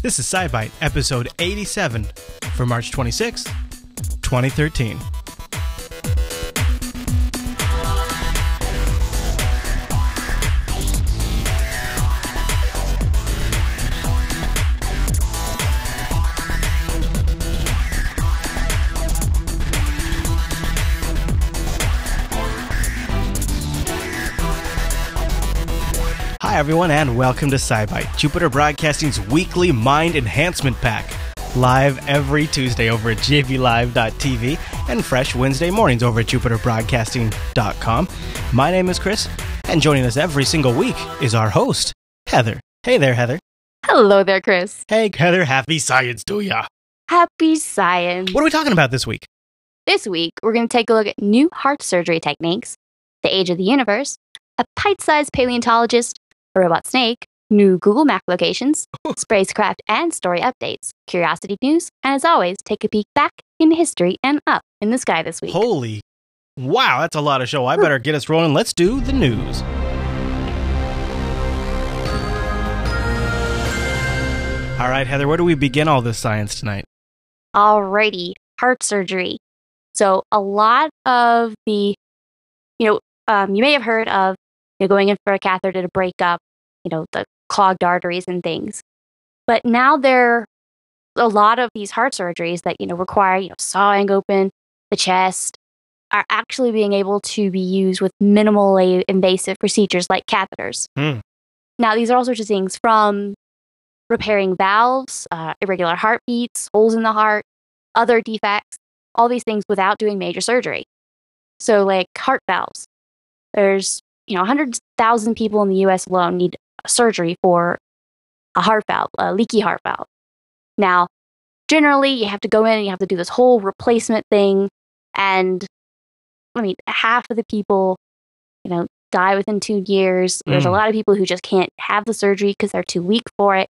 This is SciByte, episode 87 for March 26th, 2013. Everyone, and welcome to SciByte, Jupiter Broadcasting's weekly mind enhancement pack. Live every Tuesday over at jblive.tv and fresh Wednesday mornings over at jupiterbroadcasting.com. My name is Chris, and joining us every single week is our host, Heather. Hey there, Heather. Hello there, Chris. Hey, Heather, happy science to ya. Happy science. What are we talking about this week? This week, we're going to take a look at new heart surgery techniques, the age of the universe, a pint sized paleontologist, robot snake, new Google Map locations, spacecraft and story updates, curiosity news, and as always, take a peek back in history and up in the sky this week. Holy wow, that's a lot of show. I better get us rolling. Let's do the news. All right, Heather, where do we begin all this science tonight? Alrighty, heart surgery. So, a lot of the, you know, um, you may have heard of you know, going in for a catheter to break up, you know, the clogged arteries and things. But now there a lot of these heart surgeries that, you know, require, you know, sawing open the chest are actually being able to be used with minimally invasive procedures like catheters. Hmm. Now, these are all sorts of things from repairing valves, uh, irregular heartbeats, holes in the heart, other defects, all these things without doing major surgery. So, like heart valves, there's you know 100,000 people in the U.S. alone need surgery for a heart valve, a leaky heart valve. Now, generally, you have to go in and you have to do this whole replacement thing, and I mean, half of the people, you know, die within two years. There's a Mm. lot of people who just can't have the surgery because they're too weak for it.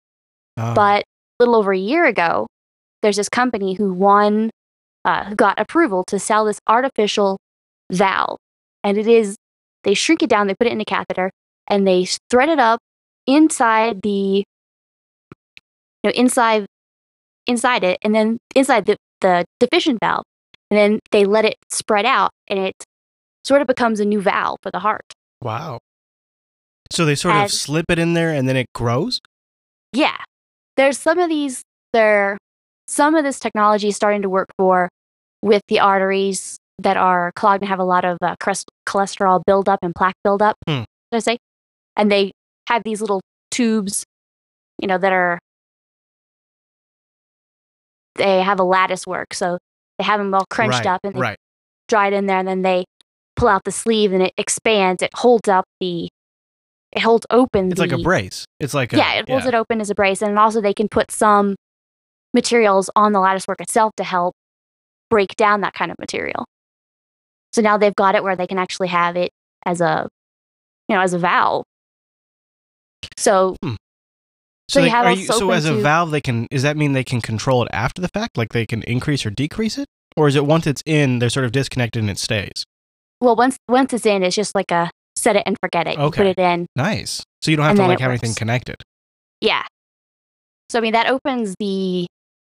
Oh, But a little over a year ago, there's this company who won, uh, who got approval to sell this artificial valve. And it is, they shrink it down, they put it in a catheter, and they thread it up inside the, you know, inside, inside it, and then inside the, the deficient valve. And then they let it spread out, and it sort of becomes a new valve for the heart. wow. So they sort of slip it in there and then it grows? Yeah. There's some of these there some of this technology is starting to work for with the arteries that are clogged and have a lot of uh, cholesterol buildup and plaque buildup. Hmm. Did I say? And they have these little tubes, you know, that are they have a lattice work, so they have them all crunched right, up and right. it in there, and then they pull out the sleeve and it expands. It holds up the, it holds open. It's like a brace. It's like a yeah, it holds it open as a brace, and also they can put some materials on the lattice work itself to help break down that kind of material. So now they've got it where they can actually have it as a, you know, as a valve. So So, so you they- have you, so as a valve, they can. Does that mean they can control it after the fact? Like they can increase or decrease it, or is it once it's in, they're sort of disconnected and it stays? well, once once it's in, it's just like a set it and forget it. You put it in, Nice. So you don't have to like have anything connected. yeah. So I mean that opens the,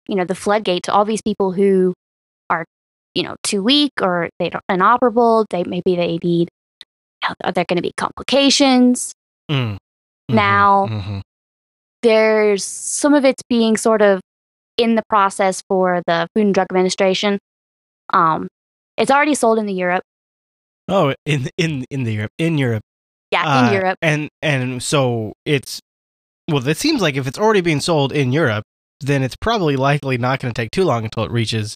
you know, the floodgate to all these people who are, you know, too weak or they don't inoperable. They maybe they need. Are there going to be complications? Mm. Mhm, Now- mhm. there's some of it's being sort of in the process for the Food and Drug Administration. Um, it's already sold in the Europe. Oh, in in in the Europe, in Europe, Yeah, Uh, in Europe. and and so it's well, it seems like if it's already being sold in Europe, then it's probably likely not going to take too long until it reaches,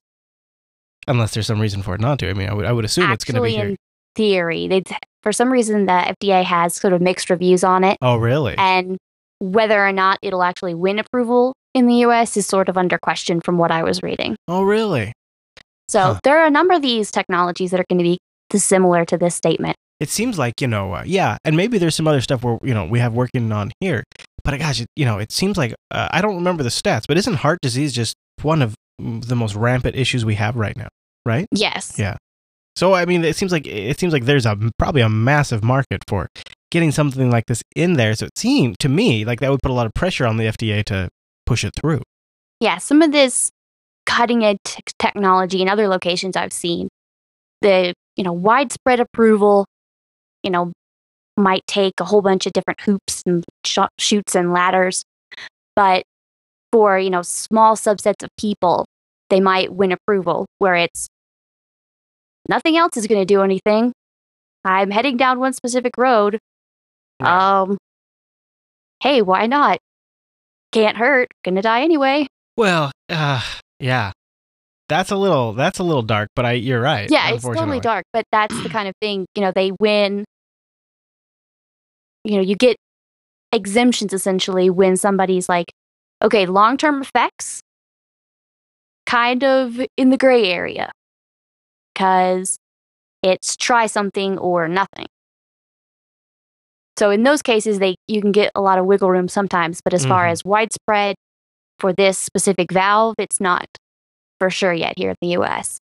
unless there's some reason for it not to. I mean, I would I would assume it's going to be here. in theory, they for some reason the FDA has sort of mixed reviews on it, oh, really? and whether or not it'll actually win approval in the U.S. is sort of under question from what I was reading. oh, really? So Huh. there are a number of these technologies that are going to be similar to this statement. It seems like you know, uh, yeah, and maybe there's some other stuff where you know we have working on here, but gosh, it, you know, it seems like uh, I don't remember the stats, but isn't heart disease just one of the most rampant issues we have right now? Right? Yes. Yeah. So I mean, it seems like it seems like there's a probably a massive market for getting something like this in there. So it seemed to me like that would put a lot of pressure on the FDA to push it through. Yeah, some of this cutting edge t- technology in other locations I've seen, the you know widespread approval, you know, might take a whole bunch of different hoops and sh- shoots and ladders, but for you know small subsets of people, they might win approval where it's nothing else is going to do anything. I'm heading down one specific road. Um, hey, why not? Can't hurt. Gonna die anyway. Well, uh, yeah, that's a little that's a little dark, but I you're right. Yeah, it's totally dark, but that's the kind of thing, you know, they win. You know, you get exemptions essentially when somebody's like, okay, long term effects, kind of in the gray area. Because it's try something or nothing. So in those cases, they you can get a lot of wiggle room sometimes, but as far Mhm. as widespread for this specific valve, it's not for sure yet here in the US.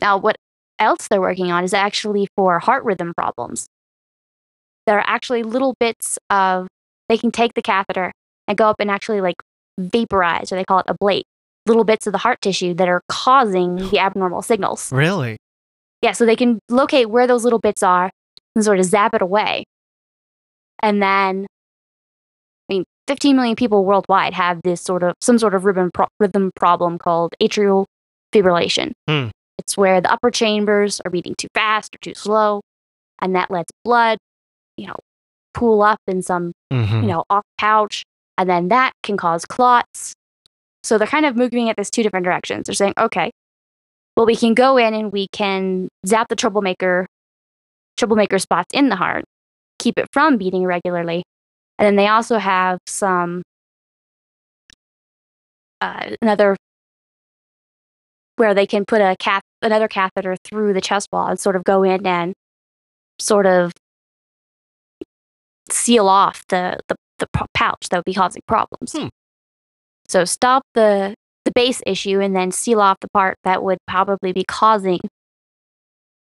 Now, what else they're working on is actually for heart rhythm problems. There are actually little bits of, they can take the catheter and go up and actually like vaporize, or they call it ablate, little bits of the heart tissue that are causing the abnormal signals. Really? Yeah, so they can locate where those little bits are and sort of zap it away. And then, I mean, 15 million people worldwide have this sort of, some sort of rhythm, pro- rhythm problem called atrial fibrillation. Hmm. It's where the upper chambers are beating too fast or too slow, and that lets blood, you know, pool up in some Mm-hmm. you know, off pouch, and then that can cause clots. So they're kind of moving at this two different directions. They're saying, okay, well, we can go in and we can zap the troublemaker, troublemaker spots in the heart, keep it from beating regularly, and then they also have some uh, another where they can put a cath another catheter through the chest wall and sort of go in and sort of seal off the the, the pouch that would be causing problems. Hmm. So stop the the base issue and then seal off the part that would probably be causing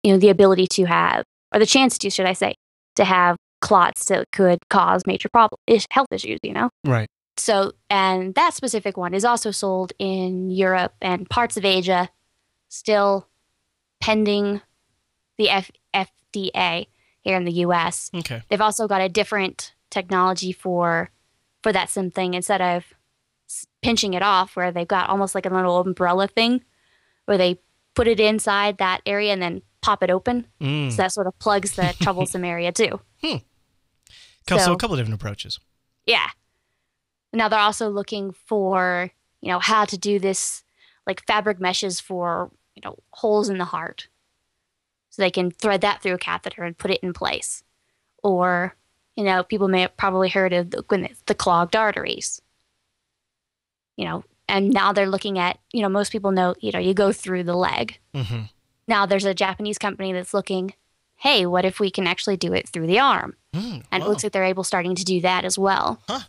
you know the ability to have or the chance to should I say to have clots that could cause major problem health issues, you know. Right. So, and that specific one is also sold in Europe and parts of Asia, still pending the F- FDA here in the US. Okay. They've also got a different technology for for that same thing instead of pinching it off where they've got almost like a little umbrella thing where they put it inside that area and then pop it open. Mm. So that sort of plugs the troublesome area too. Co- so, so- a couple of different approaches. Yeah. Now they're also looking for, you know, how to do this like fabric meshes for, you know, holes in the heart. So they can thread that through a catheter and put it in place. Or, you know, people may have probably heard of the, the clogged arteries. You know, and now they're looking at, you know, most people know, you know, you go through the leg. Mm-hmm. Now there's a Japanese company that's looking, hey, what if we can actually do it through the arm? Mm, And wow. it looks like they're able starting to do that as well. Huh.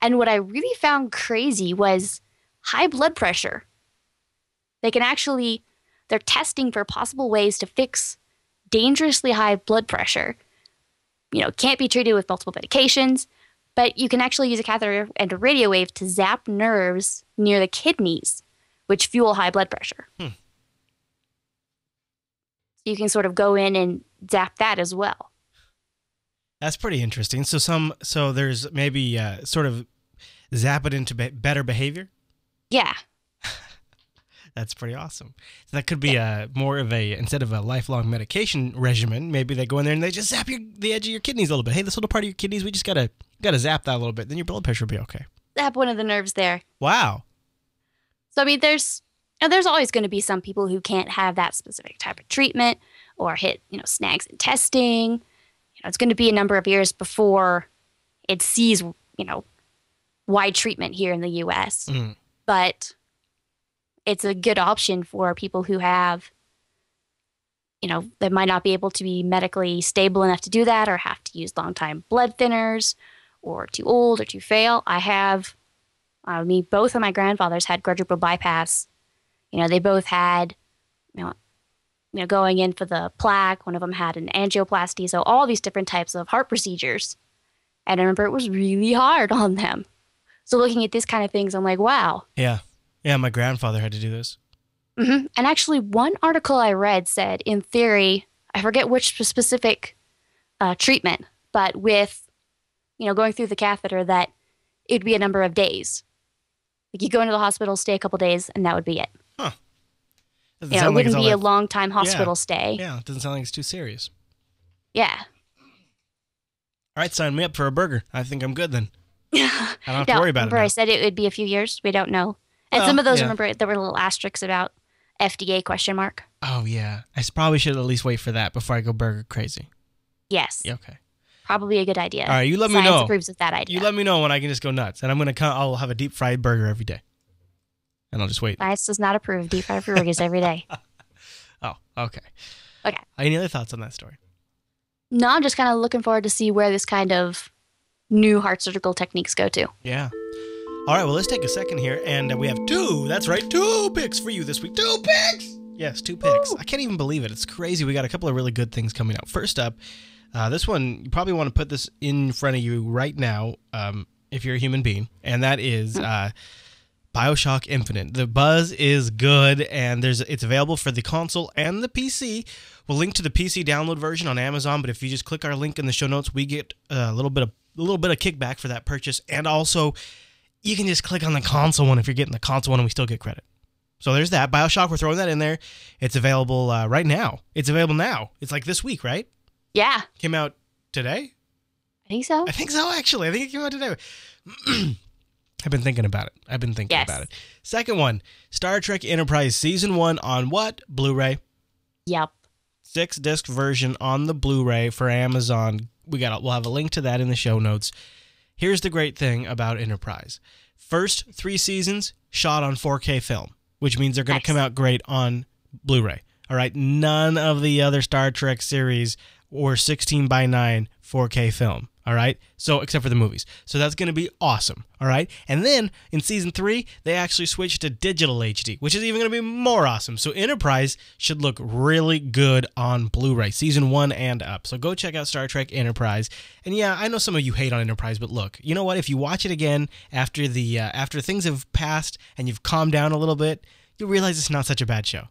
And what I really found crazy was high blood pressure. They can actually, they're testing for possible ways to fix dangerously high blood pressure. You know, can't be treated with multiple medications, but you can actually use a catheter and a radio wave to zap nerves near the kidneys, which fuel high blood pressure. Hmm. You can sort of go in and zap that as well. That's pretty interesting. So some so there's maybe uh, sort of zap it into be- better behavior. Yeah. That's pretty awesome. So that could be a more of a instead of a lifelong medication regimen. Maybe they go in there and they just zap your the edge of your kidneys a little bit. Hey, this little part of your kidneys, we just gotta gotta zap that a little bit. Then your blood pressure will be okay. Zap one of the nerves there. Wow. So I mean, there's and there's always going to be some people who can't have that specific type of treatment or hit you know snags in testing. You know, it's going to be a number of years before it sees you know wide treatment here in the U.S. Mm. But it's a good option for people who have you know they might not be able to be medically stable enough to do that or have to use long time blood thinners or too old or too frail. I have uh, me, both of my grandfathers had quadruple bypass. You know, they both had, you know, you know, going in for the plaque. One of them had an angioplasty. So all these different types of heart procedures, And I remember it was really hard on them. So looking at these kind of things, I'm like, wow. Yeah. Yeah, my grandfather had to do this. hmm And actually, one article I read said, in theory, I forget which specific uh, treatment, but with, you know, going through the catheter, that it'd be a number of days. Like you go into the hospital, stay a couple days, and that would be it. Doesn't You know, it wouldn't be a long time hospital stay. Yeah, it doesn't sound like it's too serious. Yeah. All right, sign me up for a burger. I think I'm good then. Yeah. I don't have to worry about it. remember. I said it would be a few years. We don't know. And Well, some oh, of those, yeah. remember, there were little asterisks about FDA question mark. Oh yeah, I probably should at least wait for that before I go burger crazy. Yes, Yeah, okay. probably a good idea. All right, you let me Science know. approves of that idea. You let me know when I can just go nuts, and I'm gonna come. I'll have a deep fried burger every day, and I'll just wait. Science does not approve deep fried burgers every day. Oh, okay. Okay. Any other thoughts on that story? No, I'm just kind of looking forward to see where this kind of new heart surgical techniques go to. Yeah. All right. Well, let's take a second here, and uh, we have two. That's right, two picks for you this week. Two picks. Yes, two picks. I can't even believe it. It's crazy. We got a couple of really good things coming out. First up, uh, this one you probably want to put this in front of you right now, um, if you're a human being, and that is uh, Bioshock Infinite. The buzz is good, and there's it's available for the console and the PC. We'll link to the PC download version on Amazon, but if you just click our link in the show notes, we get a little bit of a little bit of kickback for that purchase, and also you can just click on the console one if you're getting the console one, and we still get credit. So there's that Bioshock. We're throwing that in there. It's available uh, right now. It's available now. It's like this week, right? Yeah, Came out today. I think so. I think so, actually. I think it came out today. I've been thinking about it. I've been thinking Yes. about it. Second one Star Trek Enterprise Season 1 on what? Blu ray. Yep. Six disc version on the Blu ray for Amazon. We got. We'll have a link to that in the show notes. Here's the great thing about Enterprise first three seasons shot on 4K film, which means they're going to come out great on Blu ray. All right. None of the other Star Trek series were 16 by 9 4K film. All right. So, except for the movies. So, that's going to be awesome. All right. And then in season three, they actually switched to digital HD, which is even going to be more awesome. So, Enterprise should look really good on Blu ray, season one and up. So, go check out Star Trek Enterprise. And yeah, I know some of you hate on Enterprise, but look, you know what? If you watch it again after the uh, after things have passed and you've calmed down a little bit, you'll realize it's not such a bad show.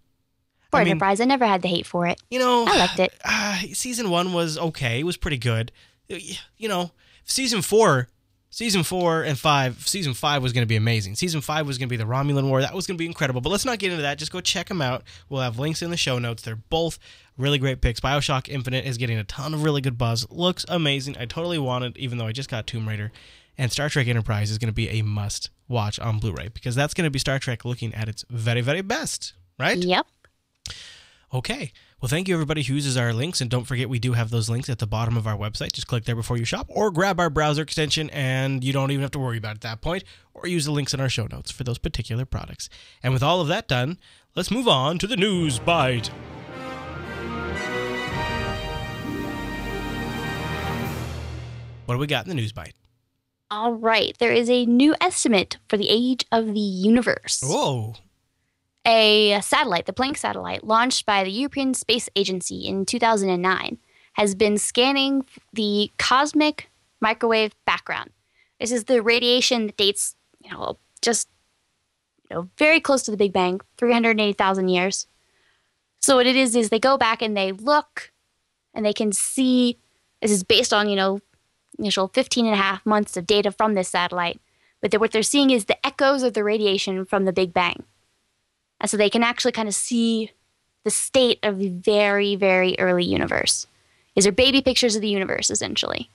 For I mean- Enterprise, I never had the hate for it. You know, I liked it. uh, season one was okay. It was pretty good. You know, season four, season four and five, season five was going to be amazing. Season five was going to be the Romulan War. That was going to be incredible. But let's not get into that. Just go check them out. We'll have links in the show notes. They're both really great picks. Bioshock Infinite is getting a ton of really good buzz. Looks amazing. I totally want it, even though I just got Tomb Raider. And Star Trek Enterprise is going to be a must watch on Blu ray because that's going to be Star Trek looking at its very, very best, right? Yep. Okay. Well, thank you everybody who uses our links. And don't forget, we do have those links at the bottom of our website. Just click there before you shop or grab our browser extension, and you don't even have to worry about it at that point, or use the links in our show notes for those particular products. And with all of that done, let's move on to the news bite. What do we got in the news bite? All right. There is a new estimate for the age of the universe. Whoa. A satellite, the Planck satellite, launched by the European Space Agency in 2009, has been scanning the cosmic microwave background. This is the radiation that dates, you know, just you know, very close to the Big Bang, 380,000 years. So what it is is they go back and they look and they can see this is based on, you know, initial 15 and a half months of data from this satellite. But what they're seeing is the echoes of the radiation from the Big Bang. And so they can actually kind of see the state of the very, very early universe. These are baby pictures of the universe, essentially.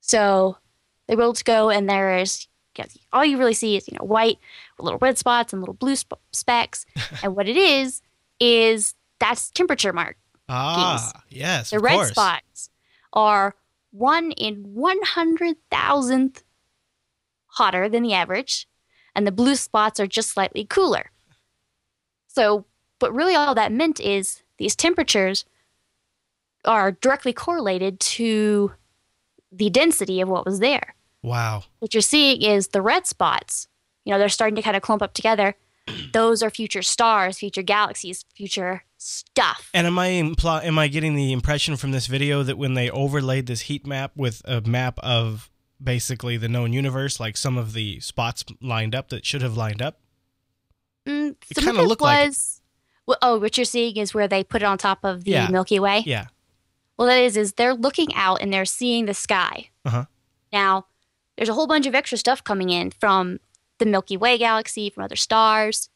So they were able to go, and there is all you really see is you know white with little red spots and little blue sp- specks. and what it is is that's temperature mark. Ah, yes. The red course. spots are one in one hundred thousandth hotter than the average, and the blue spots are just slightly cooler. So, but really, all that meant is these temperatures are directly correlated to the density of what was there. Wow. What you're seeing is the red spots, you know, they're starting to kind of clump up together, those are future stars, future galaxies, future stuff. And am I impl- am I getting the impression from this video that when they overlaid this heat map with a map of basically the known universe, like some of the spots lined up that should have lined up? Mm, It some kinda of looked like was. Well, oh, what you're seeing is where they put it on top of the Yeah. Milky Way. Yeah. Well, that is, is they're looking out and they're seeing the sky. Uh-huh. Now, there's a whole bunch of extra stuff coming in from the Milky Way galaxy, from other stars.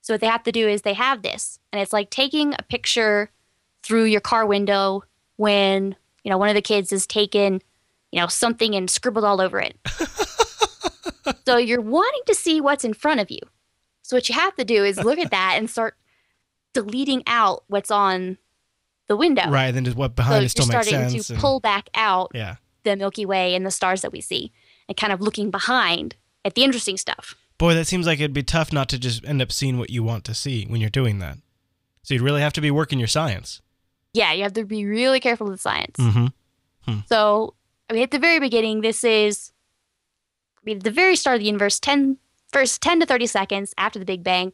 So what they have to do is they have this, and it's like taking a picture through your car window when you know one of the kids has taken you know something and scribbled all over it. so you're wanting to see what's in front of you. So what you have to do is look at that and start deleting out what's on the window. Right. Then just what So behind you're it still makes starting sense. to and- pull back out yeah. the Milky Way and the stars that we see, and kind of looking behind at the interesting stuff. Boy, that seems like it'd be tough not to just end up seeing what you want to see when you're doing that. So you'd really have to be working your science. Yeah, you have to be really careful with science. Mm-hmm. So, I mean, at the very beginning, this is, I mean, at the very start of the universe, 10, first 10 to 30 seconds after the Big Bang,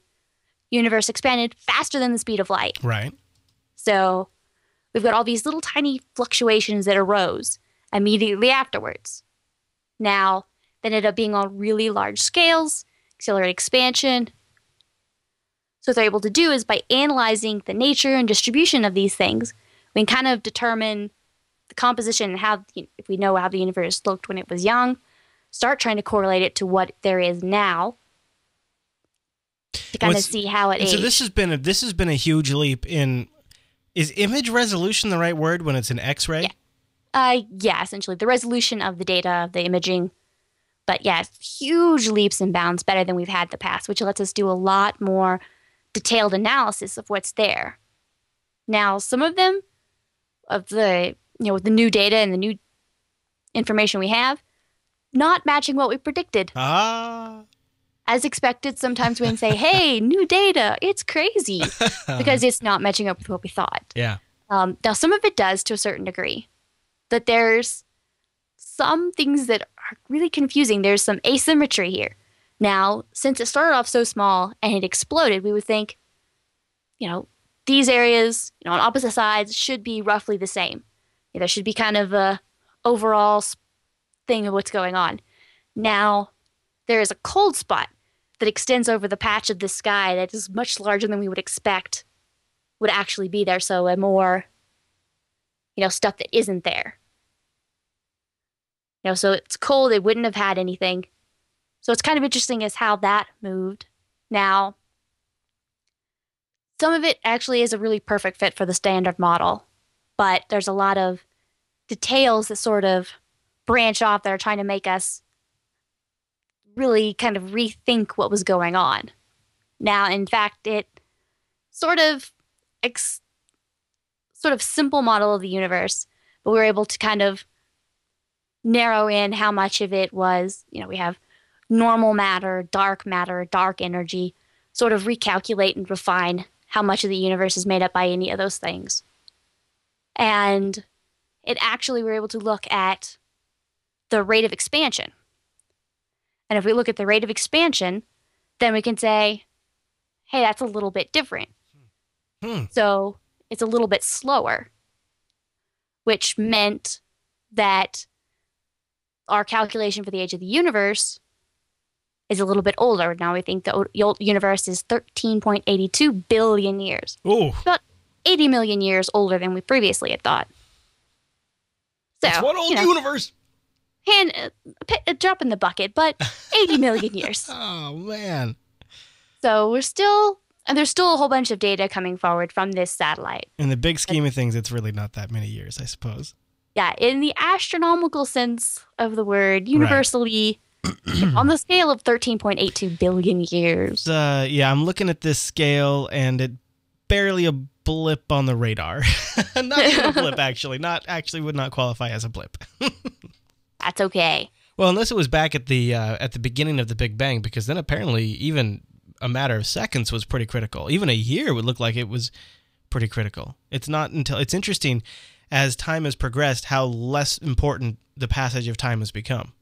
universe expanded faster than the speed of light. Right. So, we've got all these little tiny fluctuations that arose immediately afterwards. Now, they ended up being on really large scales, accelerated expansion. So, what they're able to do is by analyzing the nature and distribution of these things, we can kind of determine the composition and how, if we know how the universe looked when it was young, start trying to correlate it to what there is now to kind of see how it is. So this has been a this has been a huge leap in is image resolution the right word when it's an X-ray? Yeah. Uh, yeah, essentially the resolution of the data, the imaging. But yeah, huge leaps and bounds better than we've had in the past, which lets us do a lot more detailed analysis of what's there. Now, some of them, of the you know with the new data and the new information we have, not matching what we predicted. Ah. As expected, sometimes we can say, "Hey, new data, it's crazy," because it's not matching up with what we thought. yeah. Um, now, some of it does to a certain degree. That there's some things that are really confusing. There's some asymmetry here. Now, since it started off so small and it exploded, we would think, you know, these areas, you know, on opposite sides should be roughly the same. Yeah, there should be kind of a overall s- thing of what's going on. Now, there is a cold spot that extends over the patch of the sky that is much larger than we would expect would actually be there. So a more, you know, stuff that isn't there. You know, so it's cold. It wouldn't have had anything. So it's kind of interesting as how that moved. Now, some of it actually is a really perfect fit for the standard model, but there's a lot of details that sort of branch off that are trying to make us really kind of rethink what was going on. Now, in fact, it sort of ex- sort of simple model of the universe, but we were able to kind of narrow in how much of it was, you know, we have normal matter, dark matter, dark energy, sort of recalculate and refine how much of the universe is made up by any of those things. And it actually we we're able to look at the rate of expansion. And if we look at the rate of expansion, then we can say, hey, that's a little bit different. Hmm. So it's a little bit slower, which meant that our calculation for the age of the universe is a little bit older. Now we think the o- o- universe is 13.82 billion years, Oh, 80 million years older than we previously had thought. So, it's one old you know, universe. Hand, a, pi- a drop in the bucket, but 80 million years. Oh man. So we're still, and there's still a whole bunch of data coming forward from this satellite. In the big scheme of things, it's really not that many years, I suppose. Yeah, in the astronomical sense of the word, universally on the scale of 13.82 billion years. Uh, yeah, I'm looking at this scale, and it barely a blip on the radar. not a blip, actually. Not actually would not qualify as a blip. That's okay. Well, unless it was back at the uh, at the beginning of the Big Bang, because then apparently even a matter of seconds was pretty critical. Even a year would look like it was pretty critical. It's not until it's interesting as time has progressed how less important the passage of time has become.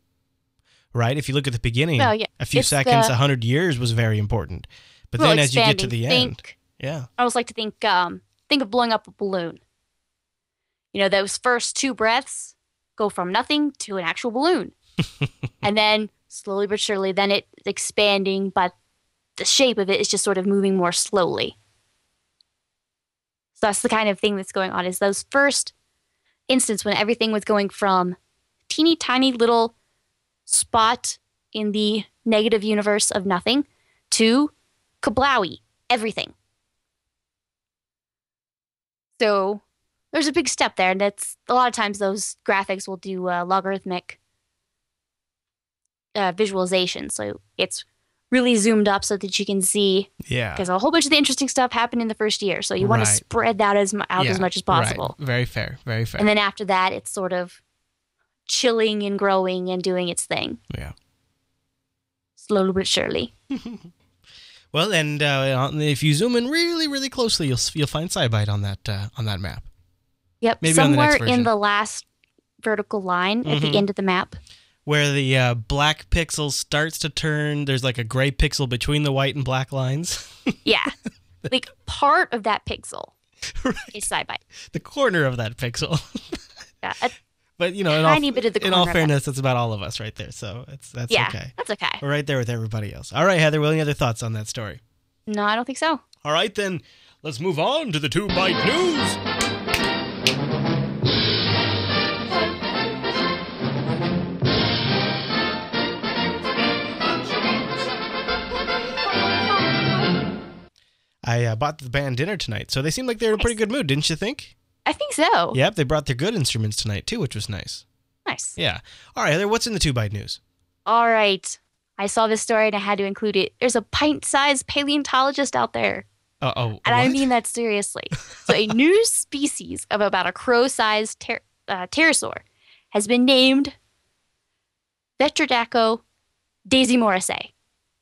Right? If you look at the beginning, Well, yeah, a few it's seconds, a hundred years was very important. But Well, then as you get to the end, yeah. I always like to think um, think of blowing up a balloon. You know, those first two breaths go from nothing to an actual balloon. and then slowly but surely, then it's expanding, but the shape of it is just sort of moving more slowly. So that's the kind of thing that's going on is those first instance when everything was going from teeny tiny little spot in the negative universe of nothing to kablowy, everything. So there's a big step there, and that's a lot of times those graphics will do uh, logarithmic uh, visualization. So it's really zoomed up so that you can see Yeah. because a whole bunch of the interesting stuff happened in the first year. So you want to spread that as out as much as right. possible. Very fair. Very fair. And then after that, it's sort of chilling and growing and doing its thing yeah. slowly but surely. Well, and uh, if you zoom in really, really closely, you'll you'll find SciByte on that uh, on that map. Yep. Maybe on the Somewhere in the last vertical line at Mhm. the end of the map. Where the uh, black pixel starts to turn, there's like a gray pixel between the white and black lines. Yeah. like part of that pixel Right. is SciByte. the corner of that pixel. Yeah. A but you know, in all, tiny bit of the in all fairness, that's about all of us right there. So it's that's Yeah. okay. That's okay. We're right there with everybody else. All right, Heather. Well, any other thoughts on that story? No, I don't think so. All right, then let's move on to the two byte news. I uh, bought the band dinner tonight, so they seemed like they were in a pretty good mood, didn't you think? I think so. Yep, they brought their good instruments tonight too, which was nice. Nice. Yeah. All right, Heather. What's in the two byte news? All right. I saw this story and I had to include it. There's a pint sized paleontologist out there. Uh oh. And I mean that seriously. So, a new species of about a crow sized pter- uh, pterosaur has been named Vectidraco Daisy Morrissey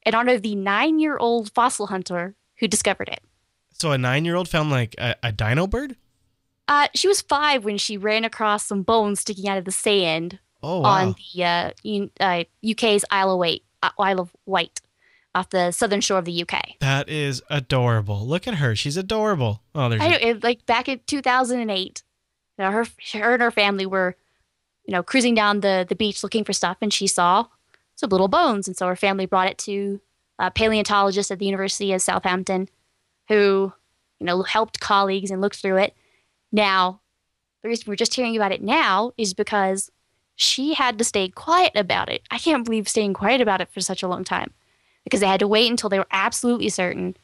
in honor of the nine year old fossil hunter who discovered it. So a nine-year-old found like a, a dino bird. Uh, she was five when she ran across some bones sticking out of the sand Oh wow. on the uh, U- uh, UK's Isle of Wight, uh, Isle of Wight, off the southern shore of the UK. That is adorable. Look at her. She's adorable. Oh, there's I know, it, like back in 2008, you know, her, her and her family were, you know, cruising down the, the beach looking for stuff, and she saw some little bones, and so her family brought it to a paleontologist at the University of Southampton, who, you know, helped colleagues and looked through it. Now, the reason we're just hearing about it now is because she had to stay quiet about it. I can't believe staying quiet about it for such a long time, because they had to wait until they were absolutely certain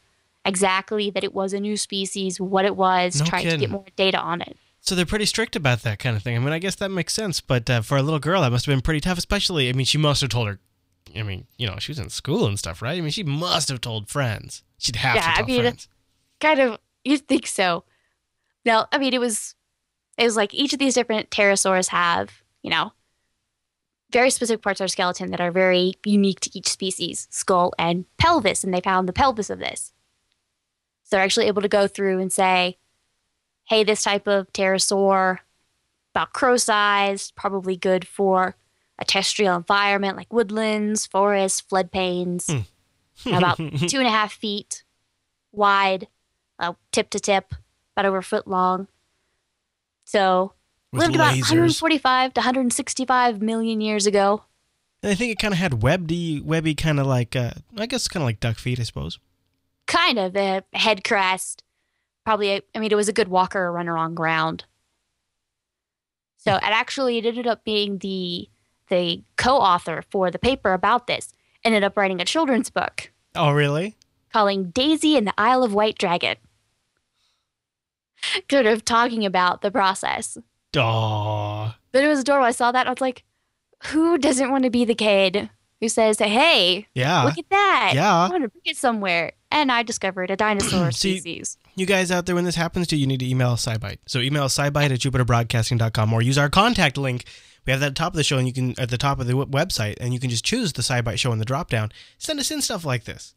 exactly that it was a new species, what it was, No trying to get more data on it. so they're pretty strict about that kind of thing. I mean, I guess that makes sense, but uh, for a little girl, that must have been pretty tough. Especially, I mean, she must have told her. I mean, you know, she was in school and stuff, right? I mean, she must have told friends. She'd have Yeah, to I tell mean, friends. Kind of, you'd think so. No, I mean, it was, it was like each of these different pterosaurs have, you know, very specific parts of their skeleton that are very unique to each species, skull and pelvis, and they found the pelvis of this. So they're actually able to go through and say, hey, this type of pterosaur, about crow sized, probably good for a terrestrial environment like woodlands, forests, floodplains, Hmm. about two and a half feet wide, uh, tip to tip, about over a foot long. So With lived about lasers. 145 to 165 million years ago. And I think it kind of had webby, webby kind of like, uh, I guess kind of like duck feet, I suppose. Kind of a head crest. Probably, a, I mean, it was a good walker or runner on ground. So it actually it ended up being the the co-author for the paper about this. Ended up writing a children's book Oh, really? calling Daisy and the Isle of Wight Dragon. Sort of talking about the process. Aw. But it was adorable. I saw that. I was like, who doesn't want to be the kid who says, hey, Yeah. look at that. Yeah. I want to bring it somewhere. And I discovered a dinosaur See- species. You guys out there, when this happens to you, you need to email SciByte. So email SciByte at jupiterbroadcasting.com or use our contact link. We have that at the top of the show and you can at the top of the w- website and you can just choose the SciByte show in the drop down. Send us in stuff like this.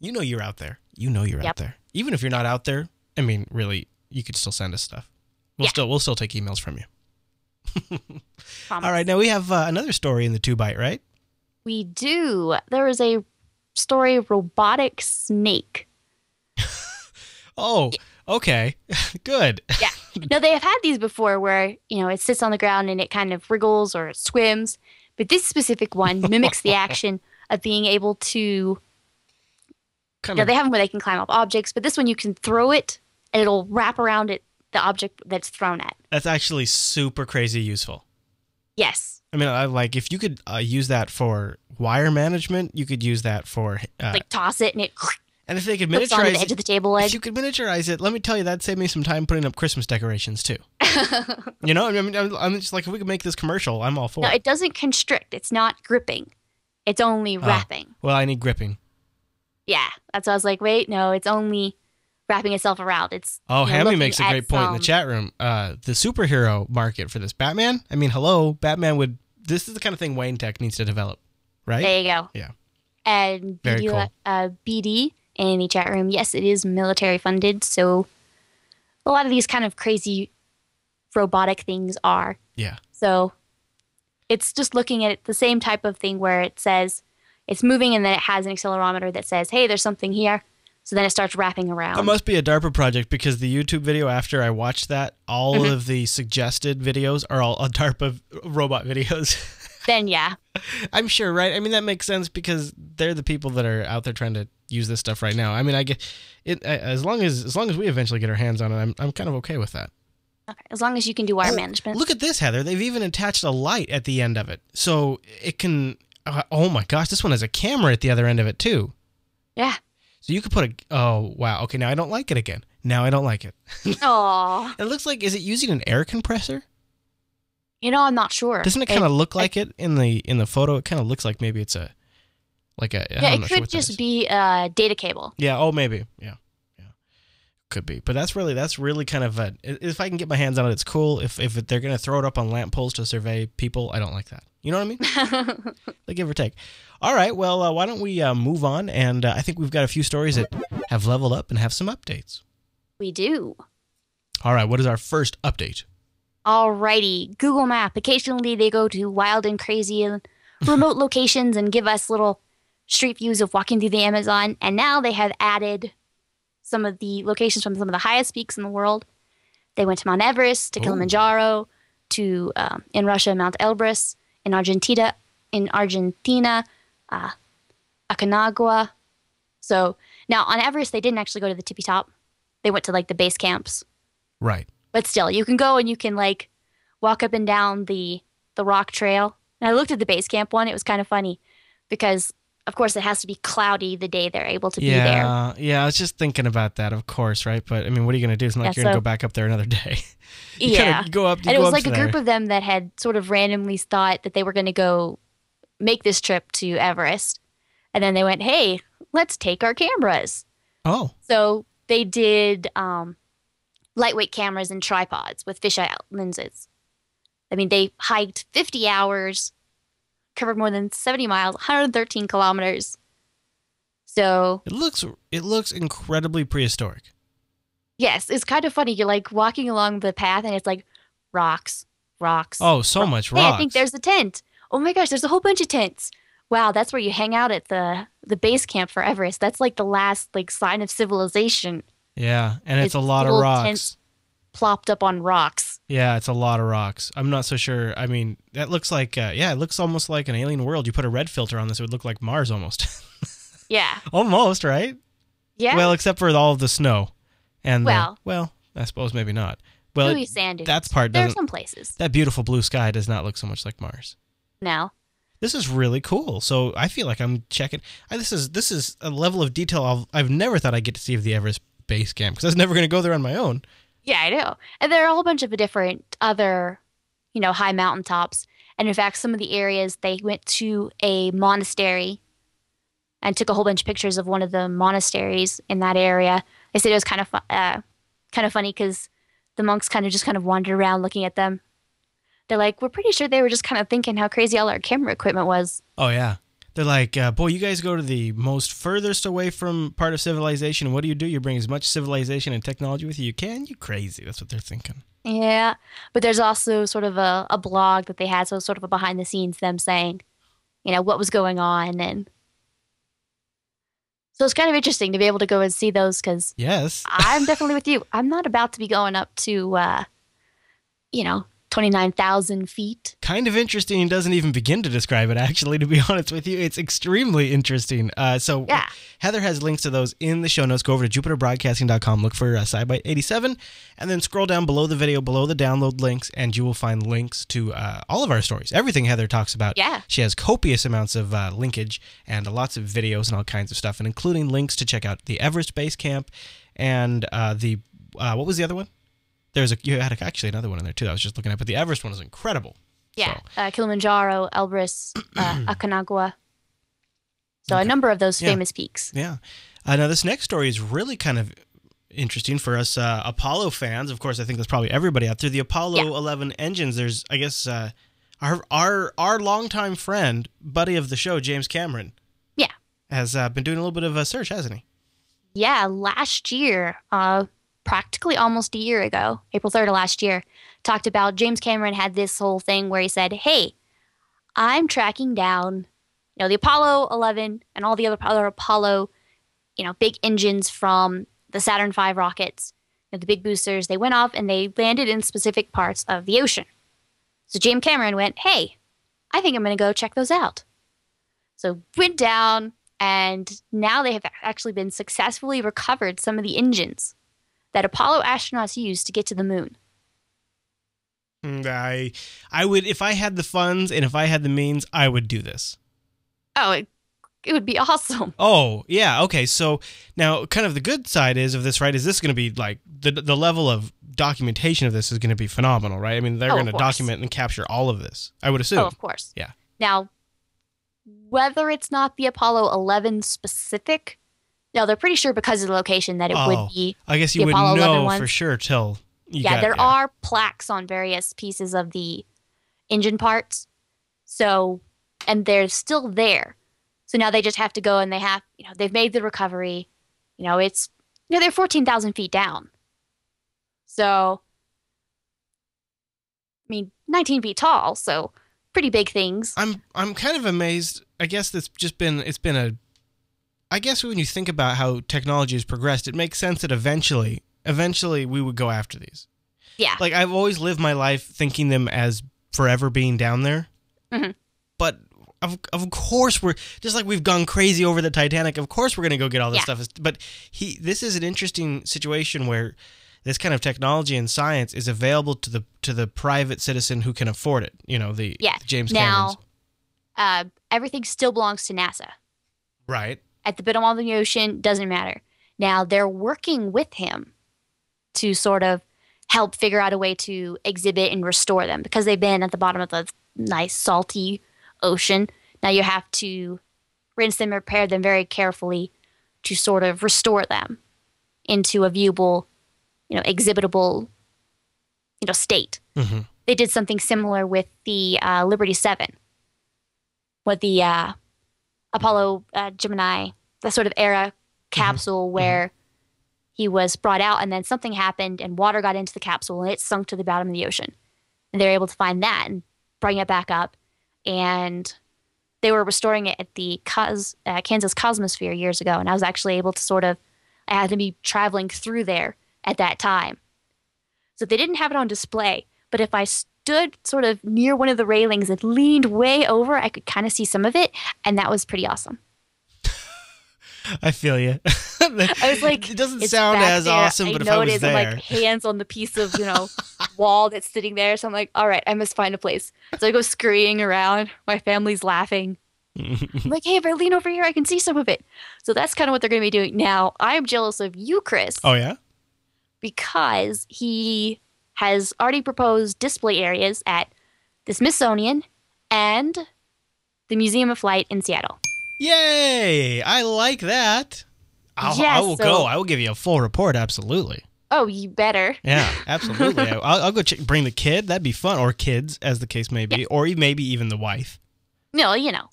You know you're out there. You know you're out there. Even if you're not out there, I mean, really, you could still send us stuff. We'll Yeah. still we'll still take emails from you. All right, now we have uh, another story in the two byte, right? We do. There is a story robotic snake. Oh, okay. Good. Yeah. no, they have had these before where, you know, it sits on the ground and it kind of wriggles or swims. But this specific one mimics the action of being able to, you know, they have them where they can climb up objects, but this one you can throw it and it'll wrap around it, the object that's thrown at. that's actually super crazy useful. Yes. I mean, I like if you could uh, use that for wire management, you could use that for uh, Like toss it and it and if they could onto the miniaturize edge of the table if you could miniaturize it, let me tell you that saved me some time putting up Christmas decorations too. you know, I mean, I'm, I'm just like if we could make this commercial, I'm all for No, it. it doesn't constrict. It's not gripping. It's only Oh. wrapping. Well, I need gripping. Yeah. That's why I was like, wait, no, it's only wrapping itself around. It's Oh, you know, Hammy makes a at great point in the chat room. Uh, the superhero market for this Batman. I mean, hello, Batman would. This is the kind of thing Wayne Tech needs to develop, right? There you go. Yeah. And Very BD, cool. uh, BD in the chat room, yes, it is military funded. So a lot of these kind of crazy robotic things are. Yeah. So it's just looking at the same type of thing where it says it's moving and then it has an accelerometer that says, hey, there's something here. So then it starts wrapping around. That must be a DARPA project because the YouTube video after I watched that, all Mm-hmm. of the suggested videos are all a DARPA robot videos. then yeah. I'm sure, right? I mean, that makes sense because they're the people that are out there trying to use this stuff right now. I mean, I get it as long as as long as we eventually get our hands on it. I'm I'm kind of okay with that. Okay. As long as you can do wire Oh, management. Look at this, Heather. They've even attached a light at the end of it, so it can. Uh, oh my gosh, this one has a camera at the other end of it too. yeah. So you could put a. Oh wow. Okay, now I don't like it again. Now I don't like it. Oh, It looks like is it using an air compressor? you know, I'm not sure. Doesn't it kind of look like it in the in the photo? It kind of looks like maybe it's a like a. Yeah, it sure could what just be a data cable. Yeah. Oh, maybe. Yeah. Yeah. Could be, but that's really that's really kind of a. If I can get my hands on it, it's cool. If if they're gonna throw it up on lamp poles to survey people, I don't like that. You know what I mean? like give or take. All right. Well, uh, why don't we uh, move on? And uh, I think we've got a few stories that have leveled up and have some updates. we do. All right. What is our first update? Alrighty, Google Map. Occasionally they go to wild and crazy and remote locations and give us little street views of walking through the Amazon. And now they have added some of the locations from some of the highest peaks in the world. They went to Mount Everest, to Ooh. Kilimanjaro, to um, in Russia Mount Elbrus, in Argentina, in Argentina, uh, Aconcagua. So now on Everest they didn't actually go to the tippy top. They went to like the base camps Right. but still you can go and you can like walk up and down the the rock trail and i looked at the base camp one it was kind of funny because of course it has to be cloudy the day they're able to be there Yeah. Yeah. I was just thinking about that, of course, right? But I mean, what are you gonna do? It's not like Yeah, you're gonna go back up there another day. Yeah go up. And it was like a there. group of them that had sort of randomly thought that they were going to go make this trip to everest and then they went hey let's take our cameras Oh. so they did um, lightweight cameras and tripods with fisheye lenses. I mean, they hiked 50 hours, covered more than 70 miles, 113 kilometers. So, It looks it looks incredibly prehistoric. yes, it's kind of funny. You're like walking along the path and it's like rocks, rocks. Oh, so rocks. much Hey, rocks. I think there's a tent. Oh my gosh, there's a whole bunch of tents. Wow, that's where you hang out at the the base camp for Everest. That's like the last like sign of civilization yeah, and it's, It's a lot of rocks. plopped up on rocks. Yeah, it's a lot of rocks. I'm not so sure. I mean, that looks like uh, yeah, it looks almost like an alien world. You put a red filter on this, it would look like Mars almost. Yeah. almost, right? Yeah. Well, except for all of the snow. And the- Well- well, I suppose maybe not. Well, it- sand dunes. that's part There are some places that beautiful blue sky does not look so much like Mars. Now. This is really cool. So I feel like I'm checking. I, this is this is a level of detail I've, I've never thought I'd get to see of the Everest base camp because I was never going to go there on my own. Yeah, I know. And there are a whole bunch of different other, you know, high mountaintops. And in fact, some of the areas they went to a monastery and took a whole bunch of pictures of one of the monasteries in that area. They said it was kind of uh, kind of funny because the monks kind of just kind of wandered around looking at them. They're like, we're pretty sure they were just kind of thinking how crazy all our camera equipment was. Oh yeah, they're like, uh, boy, you guys go to the most furthest away from part of civilization. What do you do? You bring as much civilization and technology with you you can. You crazy? That's what they're thinking. Yeah, but there's also sort of a, a blog that they had, so sort of a behind the scenes them saying, you know, what was going on and So it's kind of interesting to be able to go and see those because Yes. I'm definitely with you. I'm not about to be going up to, uh, you know, 29,000 feet. kind of interesting and doesn't even begin to describe it actually to be honest with you it's extremely interesting uh, so Yeah. heather has links to those in the show notes go over to jupiterbroadcasting.com look for uh, SciByte 87 and then scroll down below the video below the download links and you will find links to uh, all of our stories everything heather talks about Yeah. she has copious amounts of uh, linkage and lots of videos and all kinds of stuff and including links to check out the everest base camp and uh, the uh, what was the other one there's a you had actually another one in there too i was just looking at but the everest one is incredible Yeah. So- Uh, Kilimanjaro, Elbrus, uh, Aconcagua. So a number of those Yeah. famous peaks. Yeah. Uh, now, this next story is really kind of interesting for us uh, Apollo fans. Of course, I think that's probably everybody out there. The Apollo Yeah. 11 engines. There's, I guess, uh, our our our longtime friend, buddy of the show, James Cameron, Yeah. has uh, been doing a little bit of a search, hasn't he? Yeah, last year, uh, practically almost a year ago, April 3rd of last year, talked about James Cameron had this whole thing where he said, Hey, I'm tracking down, you know, the Apollo 11 and all the other other Apollo, you know, big engines from the Saturn V rockets, you know, the big boosters. They went off and they landed in specific parts of the ocean. So James Cameron went, Hey, I think I'm going to go check those out. So went down, and now they have actually been successfully recovered some of the engines that Apollo astronauts used to get to the moon. Mm, I I would if I had the funds and if I had the means, I would do this. Oh, it, it would be awesome. Oh, yeah. Okay. So now, kind of the good side is of this, right? Is this going to be like the the level of documentation of this is going to be phenomenal, right? I mean, they're Oh, going to document and capture all of this. I would assume. Oh, of course. Yeah. Now, whether it's not the Apollo 11 specific, no, they're pretty sure because of the location that it Oh, would be. I guess you would Apollo 11 know for sure till you yeah, got- there are plaques on various pieces of the engine parts. So, and they're still there. So now they just have to go and they have, you know, they've made the recovery. You know, it's, you know, they're 14,000 feet down. So, I mean, 19 feet tall. So, pretty big things. I'm I'm kind of amazed. I guess it's just been it's been a. I guess when you think about how technology has progressed, it makes sense that eventually, eventually we would go after these. Yeah. Like I've always lived my life thinking them as forever being down there, Mm-hmm. but of of course we're just like we've gone crazy over the Titanic. Of course we're gonna go get all this Yeah. stuff. But he this is an interesting situation where this kind of technology and science is available to the to the private citizen who can afford it. You know the, Yeah. the James now, Camerons. uh, everything still belongs to NASA. Right. At the bottom of the ocean doesn't matter. Now they're working with him to sort of help figure out a way to exhibit and restore them because they've been at the bottom of the nice salty ocean. Now you have to rinse them, repair them very carefully to sort of restore them into a viewable, you know, exhibitable, you know, state. hmm They did something similar with the uh, Liberty Seven, what the uh, Apollo uh, Gemini, the sort of era capsule where he was brought out, and then something happened, and water got into the capsule, and it sunk to the bottom of the ocean. And they were able to find that and bring it back up, and they were restoring it at the Cos- uh, Kansas Cosmosphere years ago, and I was actually able to sort of, I had to be traveling through there at that time. So they didn't have it on display, but if I stood sort of near one of the railings and leaned way over, I could kind of see some of it, and that was pretty awesome. I feel you. I was like, it doesn't sound as there. awesome, I but if know I it was is. I'm there, like hands on the piece of you know wall that's sitting there. So I'm like, all right, I must find a place. So I go scurrying around. My family's laughing. I'm like, hey, if I lean over here, I can see some of it. So that's kind of what they're going to be doing now. I'm jealous of you, Chris, oh yeah, because he has already proposed display areas at the Smithsonian and the Museum of Flight in Seattle. yay! I like that. I'll, I will so- go. I will give you a full report. Absolutely. Oh, you better. Yeah, absolutely. I- I'll, I'll go check, bring the kid. That'd be fun, or kids, as the case may be, or e- maybe even the wife. No, you know.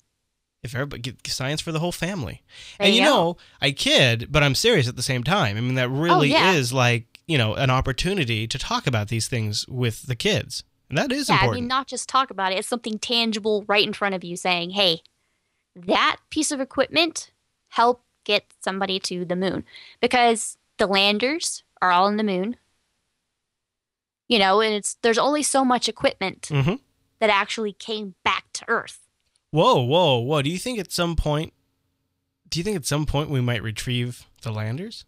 If everybody get science for the whole family, There and you you go. know, I kid, but I'm serious at the same time. I mean, that really Oh, yeah. is like you know an opportunity to talk about these things with the kids, and that is Yeah, I mean, not just talk about it. It's something tangible right in front of you saying, hey, that piece of equipment helped get somebody to the moon because the landers are all in the moon. You know, and it's there's only so much equipment Mm-hmm. that actually came back to Earth. Whoa, whoa, whoa! Do you think at some point? Do you think at some point we might retrieve the landers?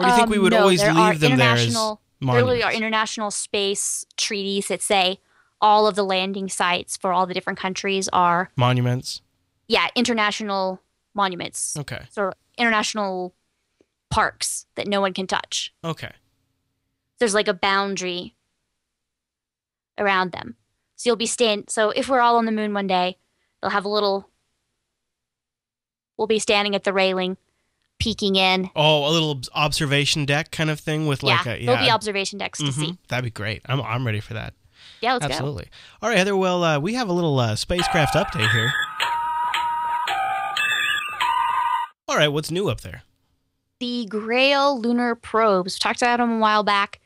Or do you think Um, we would no, always there leave them there as international- There really are international space treaties that say all of the landing sites for all the different countries are monuments? yeah international monuments, Okay, so international parks that no one can touch. okay. there's like a boundary around them. So you'll be stand. So if we're all on the moon one day, they'll have a little. We'll be standing at the railing, peeking in. Oh, a little observation deck kind of thing with like yeah, a yeah. there'll be observation decks to Mhm. see. That'd be great. I'm I'm ready for that. Yeah, let's Absolutely. All right, Heather. Well, uh, we have a little uh, spacecraft update here. All right, what's new up there? The Grail lunar probes. We talked about them a while back.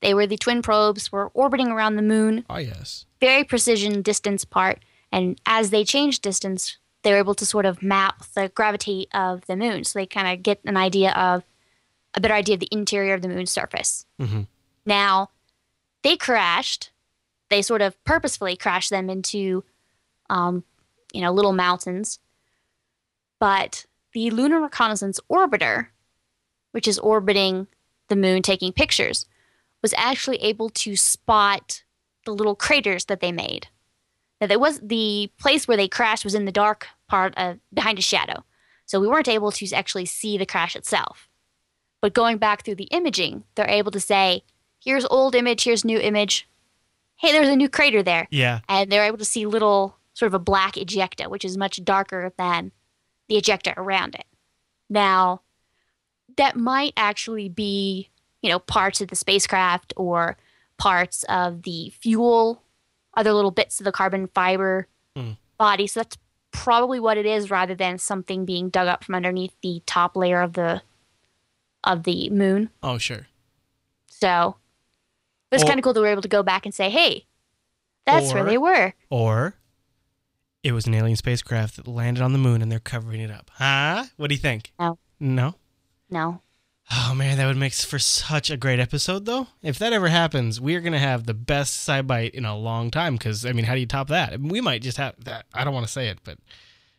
They were the twin probes. Were orbiting around the moon, Oh yes. very precision distance apart. And as they changed distance, they were able to sort of map the gravity of the moon. So they kind of get an idea of a better idea of the interior of the moon's surface. Mm-hmm. Now, they crashed. They sort of purposefully crashed them into, um, you know, little mountains. But the Lunar Reconnaissance Orbiter, which is orbiting the moon taking pictures, was actually able to spot the little craters that they made. Now, there was the place where they crashed was in the dark part of behind a shadow, so we weren't able to actually see the crash itself. But going back through the imaging, they're able to say, here's old image, here's new image. Hey, there's a new crater there. Yeah. And they're able to see little sort of a black ejecta, which is much darker than the ejecta around it. Now, that might actually be, you know, parts of the spacecraft or parts of the fuel, other little bits of the carbon fiber Hmm. body. So that's probably what it is rather than something being dug up from underneath the top layer of the of the moon. Oh sure. So it's Or- kind of cool that we are able to go back and say, hey, that's where they were. Or it was an alien spacecraft that landed on the moon and they're covering it up. Huh? What do you think? No. No. No. Oh man, that would make for such a great episode, though. If that ever happens, we are gonna have the best SciByte in a long time. Because I mean, how do you top that? I mean, we might just have that. I don't want to say it, but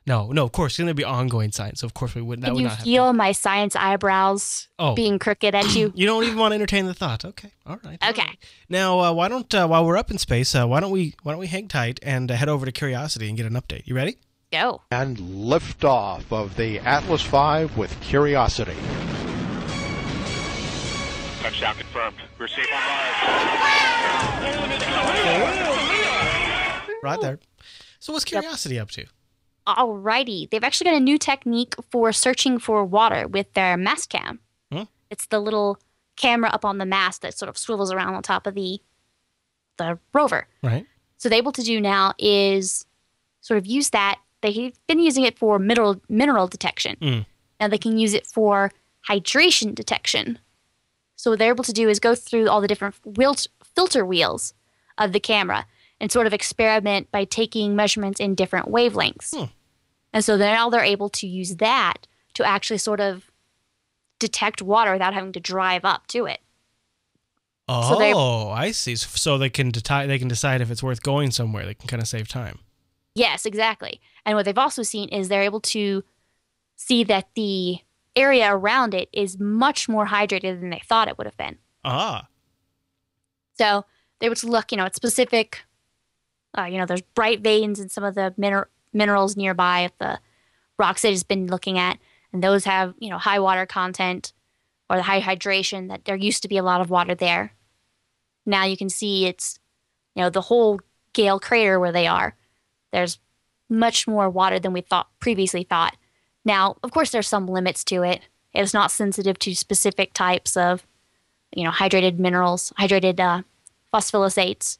no, no. Of course, it's gonna be ongoing science. So of course we wouldn't. That Can would you not happen. feel my science eyebrows Oh. being crooked at you? You don't even want to entertain the thought. Okay, all right. Okay. right. Now, uh, why don't uh, while we're up in space, uh, why don't we why don't we hang tight and uh, head over to Curiosity and get an update? You ready? Go. and liftoff of the Atlas V with Curiosity. Touchdown confirmed. We're safe on Mars. Right there. So what's Curiosity up to? Alrighty. They've actually got a new technique for searching for water with their Mastcam. Huh? It's the little camera up on the mast that sort of swivels around on top of the the rover. Right. So they're able to do now is sort of use that. They've been using it for mineral mineral detection. Mm. Now they can use it for hydration detection. So what they're able to do is go through all the different wilt- filter wheels of the camera and sort of experiment by taking measurements in different wavelengths. Hmm. And so now they're able to use that to actually sort of detect water without having to drive up to it. Oh, So I see. So they can deti- they can decide if it's worth going somewhere. They can kind of save time. Yes, exactly. And what they've also seen is they're able to see that the area around it is much more hydrated than they thought it would have been. Ah. So they're able to look, you know, at specific, uh, you know, there's bright veins in some of the miner- minerals nearby of the rocks they've been looking at, and those have, you know, high water content or the high hydration. That there used to be a lot of water there. Now you can see it's, you know, the whole Gale crater where they are. There's much more water than we thought previously thought. Now, of course, there's some limits to it. It's not sensitive to specific types of, you know, hydrated minerals, hydrated uh, phyllosilicates,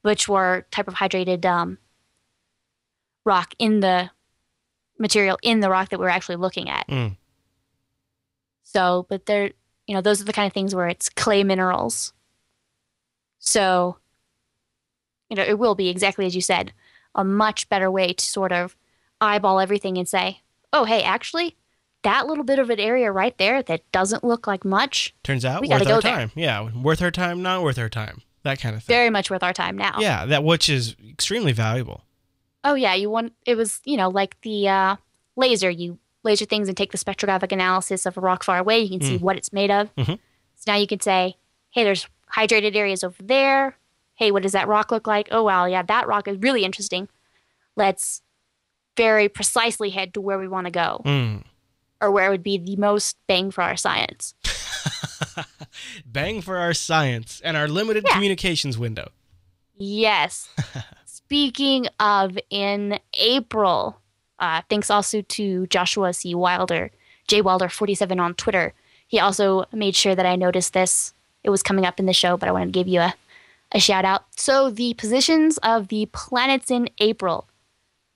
which were type of hydrated um, rock in the material in the rock that we were actually looking at. Mm. So, but they're, you know, those are the kind of things where it's clay minerals. So, you know, it will be exactly as you said, a much better way to sort of eyeball everything and say, oh, hey, actually, that little bit of an area right there that doesn't look like much, Turns out We worth our go there. time. Yeah, worth our time, not worth our time. That kind of thing. very much worth our time now. Yeah, that which is extremely valuable. Oh yeah, you want it was you know like the uh, laser. You laser things and take the spectrographic analysis of a rock far away. You can see what it's made of. Mhm. So now you can say, hey, there's hydrated areas over there. Hey, what does that rock look like? Oh wow, yeah, that rock is really interesting. Let's very precisely head to where we want to go, Mm. or where would be the most bang for our science. Bang for our science and our limited Yeah. communications window. Yes. Speaking of in April, uh, thanks also to Joshua C. Wilder, J. Wilder47 on Twitter. He also made sure that I noticed this. It was coming up in the show, but I wanted to give you a, a shout out. So, the positions of the planets in April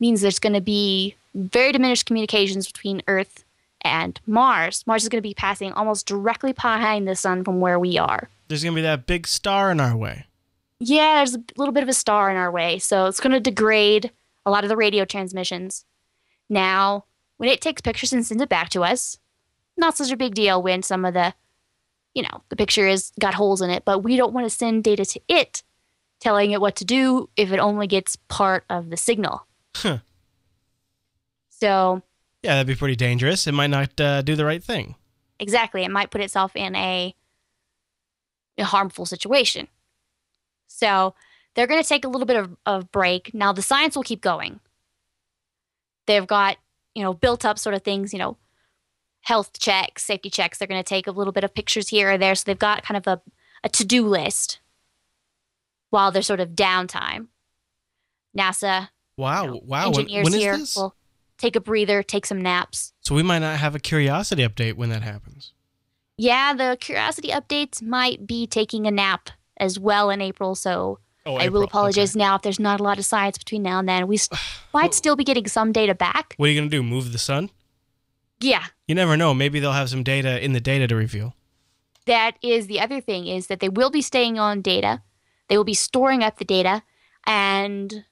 means there's going to be very diminished communications between Earth and Mars. Mars is going to be passing almost directly behind the sun from where we are. There's gonna be that big star in our way. Yeah, there's a little bit of a star in our way, so it's going to degrade a lot of the radio transmissions. Now, when it takes pictures and sends it back to us, not such a big deal when some of the, you know, the picture is got holes in it, but we don't want to send data to it telling it what to do if it only gets part of the signal. Huh. So, Yeah, that'd be pretty dangerous. It might not uh, do the right thing. exactly, it might put itself in a, a harmful situation. So they're going to take a little bit of, of break. Now the science will keep going. They've got, you know, built up sort of things, you know, health checks, safety checks. They're going to take a little bit of pictures here or there. So they've got kind of a, a to-do list while they're sort of downtime. NASA Wow, you know, wow. When, engineers when is here this? will take a breather, take some naps. so we might not have a curiosity update when that happens. Yeah, the Curiosity updates might be taking a nap as well in April, so Oh, I will apologize now if there's not a lot of science between now and then. We s- might still be getting some data back. What are you gonna do? Move the sun? Yeah, You never know. Maybe they'll have some data in the data to reveal. that is the other thing is that they will be staying on data. They will be storing up the data, and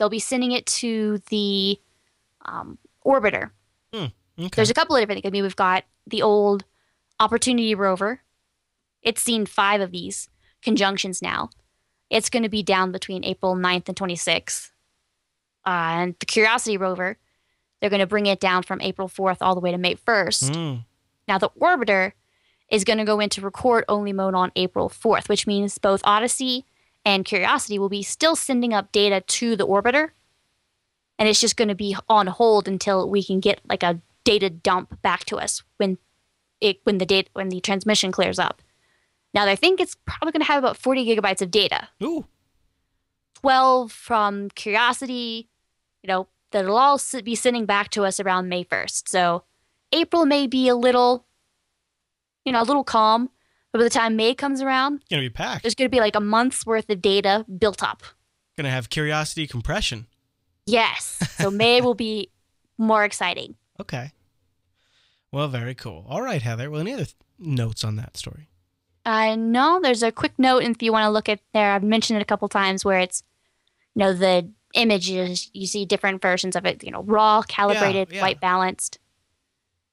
they'll be sending it to the um, orbiter. Okay. There's a couple of different things. I mean, we've got the old Opportunity rover. It's seen five of these conjunctions now. It's going to be down between April 9th and 26th. Uh, and the Curiosity rover, they're going to bring it down from April 4th all the way to May 1st. Mm. Now, the orbiter is going to go into record only mode on April 4th, which means both Odyssey and Curiosity will be still sending up data to the orbiter. And it's just going to be on hold until we can get like a data dump back to us when it when the date when the transmission clears up. Now, I think it's probably going to have about 40 gigabytes of data. Ooh. 12 from Curiosity, you know, that'll all be sending back to us around May 1st. So April may be a little, you know, a little calm, but by the time May comes around, it's Gonna be packed. there's going to be like a month's worth of data built up. Gonna have curiosity compression. Yes. So May will be more exciting. Okay. Well, very cool. All right, Heather. Well, any other th- notes on that story? Uh, no, there's a quick note if you want to look at there. I've mentioned it a couple times where it's, you know, the images, you see different versions of it, you know, raw, calibrated, yeah. white balanced.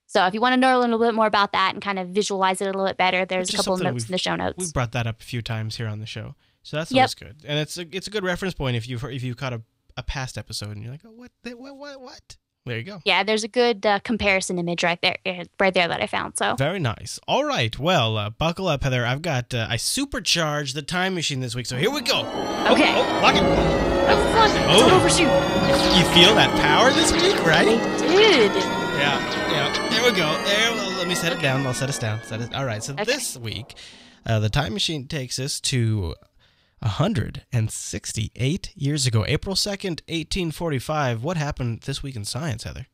So if you want to know a little bit more about that and kind of visualize it a little bit better, there's a couple of notes in the show notes. We notes. brought that up a few times here on the show, so that's Yep. good. And it's a it's a good reference point if you've if you've caught a, a past episode and you're like, oh, what, the, what, what, what? There you go. Yeah, there's a good uh, comparison image right there, uh, right there that I found. So Very nice. All right. Well, uh, buckle up, Heather. I've got uh, I supercharged the time machine this week, so here we go. Oh, Okay. oh, lock it. oh! Oh. Don't overshoot. You feel that power this week, right? I did. Yeah. There we go. There. Well, let me set it down. I'll set us down. Set it. All right. So Okay. this week, uh, the time machine takes us to 168 years ago, April 2nd, 1845. What happened this week in science, Heather?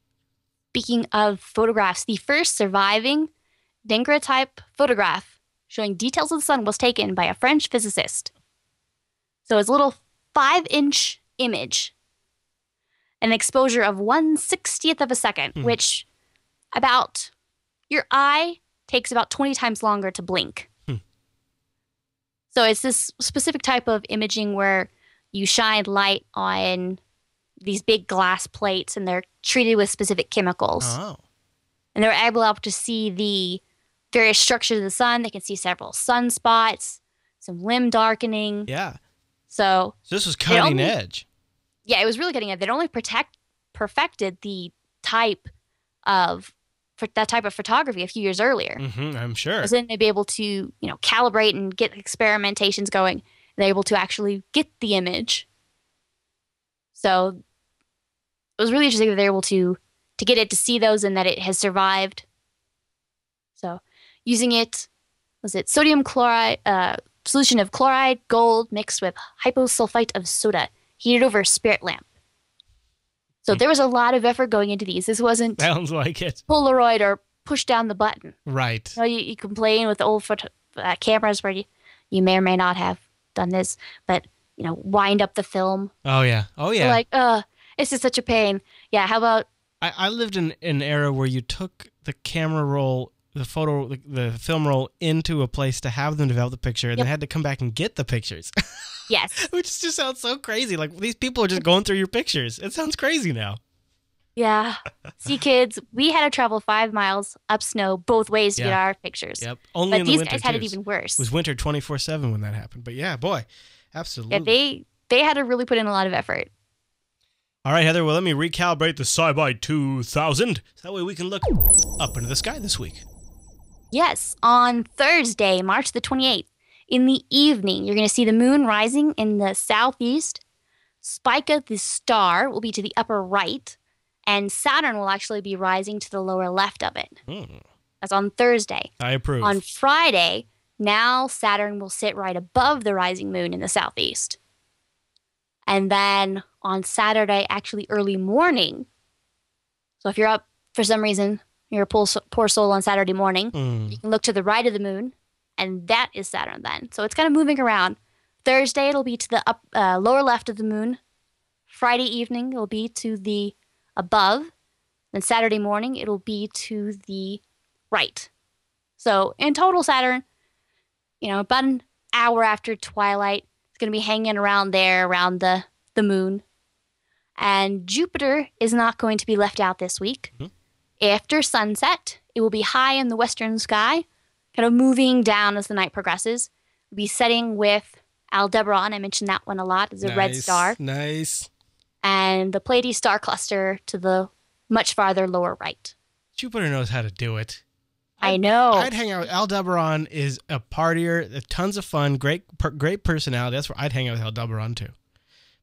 Speaking of photographs, the first surviving daguerreotype photograph showing details of the sun was taken by a French physicist. So it's a little five inch image, an exposure of one sixtieth of a second, Hmm. which about your eye takes about 20 times longer to blink. Hmm. So it's this specific type of imaging where you shine light on these big glass plates and they're treated with specific chemicals. Oh. and they're able to see the various structures of the sun. They can see several sunspots, some limb darkening. Yeah. So So this was cutting only- edge. yeah, it was really getting it. They'd only protect perfected the type of that type of photography a few years earlier. hmm I'm sure. Then they'd be able to, you know, calibrate and get experimentations going. They're able to actually get the image. So it was really interesting that they're able to to get it to see those and that it has survived. So using it was it sodium chloride uh, solution of chloride gold mixed with hyposulfite of soda heated over a spirit lamp. So there was a lot of effort going into these. This wasn't Sounds like it. Polaroid or push down the button. Right. You, know, you, you complain with old photo, uh, cameras where you, you may or may not have done this, but you know, wind up the film. Oh yeah. Oh yeah. like, uh, this is such a pain. Yeah, how about I, I lived in an era where you took the camera roll, the photo, the, the film roll into a place to have them develop the picture, and Yep. they had to come back and get the pictures, yes, which just sounds so crazy. Like these people are just going through your pictures. It sounds crazy now. yeah. See, kids, we had to travel five miles up snow both ways to get our pictures. Yep. Only But in the these winter guys had too. it even worse. It was winter twenty four seven when that happened. But yeah, boy, absolutely. Yeah, they they had to really put in a lot of effort. All right, Heather. Well, let me recalibrate the SciByte 2000 so that way we can look up into the sky this week. Yes, on Thursday, March the 28th, in the evening, you're going to see the moon rising in the southeast. Spica the star will be to the upper right, and Saturn will actually be rising to the lower left of it. Hmm, That's on Thursday. I approve. On Friday, now Saturn will sit right above the rising moon in the southeast. And then on Saturday, actually early morning. So if you're up for some reason, you're a poor soul- poor soul on Saturday morning, Hmm. you can look to the right of the moon, and that is Saturn then. So it's kind of moving around. Thursday, it'll be to the up, uh, lower left of the moon. Friday evening, it'll be to the above. Then Saturday morning, it'll be to the right. So in total, Saturn, you know, about an hour after twilight, it's going to be hanging around there, around the, the moon. And Jupiter is not going to be left out this week. After sunset, it will be high in the western sky, kind of moving down as the night progresses. We'll be setting with Aldebaran. I mentioned that one a lot It's a red star. Nice. And the Pleiades star cluster to the much farther lower right. Jupiter knows how to do it. I know. I'd hang out. with Aldebaran is a partier, tons of fun, great, per, great personality. That's where I'd hang out with Aldebaran too.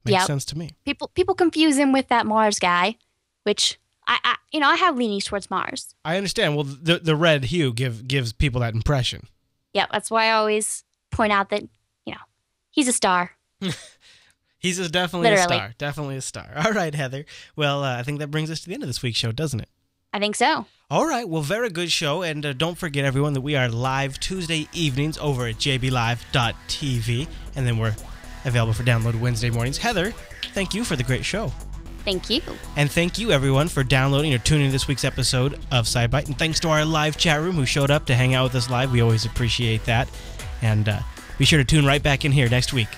Makes Yep. sense to me. people people confuse him with that Mars guy, which I, I you know I have leanings towards Mars. I understand. Well, the the red hue give gives people that impression. Yeah, that's why I always point out that you know he's a star. He's a, definitely a star. Definitely a star. All right, Heather. Well, uh, I think that brings us to the end of this week's show, doesn't it? I think so. All right. Well, very good show. And uh, don't forget, everyone, that we are live Tuesday evenings over at jblive.tv. And then we're available for download Wednesday mornings. Heather, thank you for the great show. Thank you. And thank you, everyone, for downloading or tuning in this week's episode of SciByte. And thanks to our live chat room who showed up to hang out with us live. We always appreciate that. And uh, be sure to tune right back in here next week.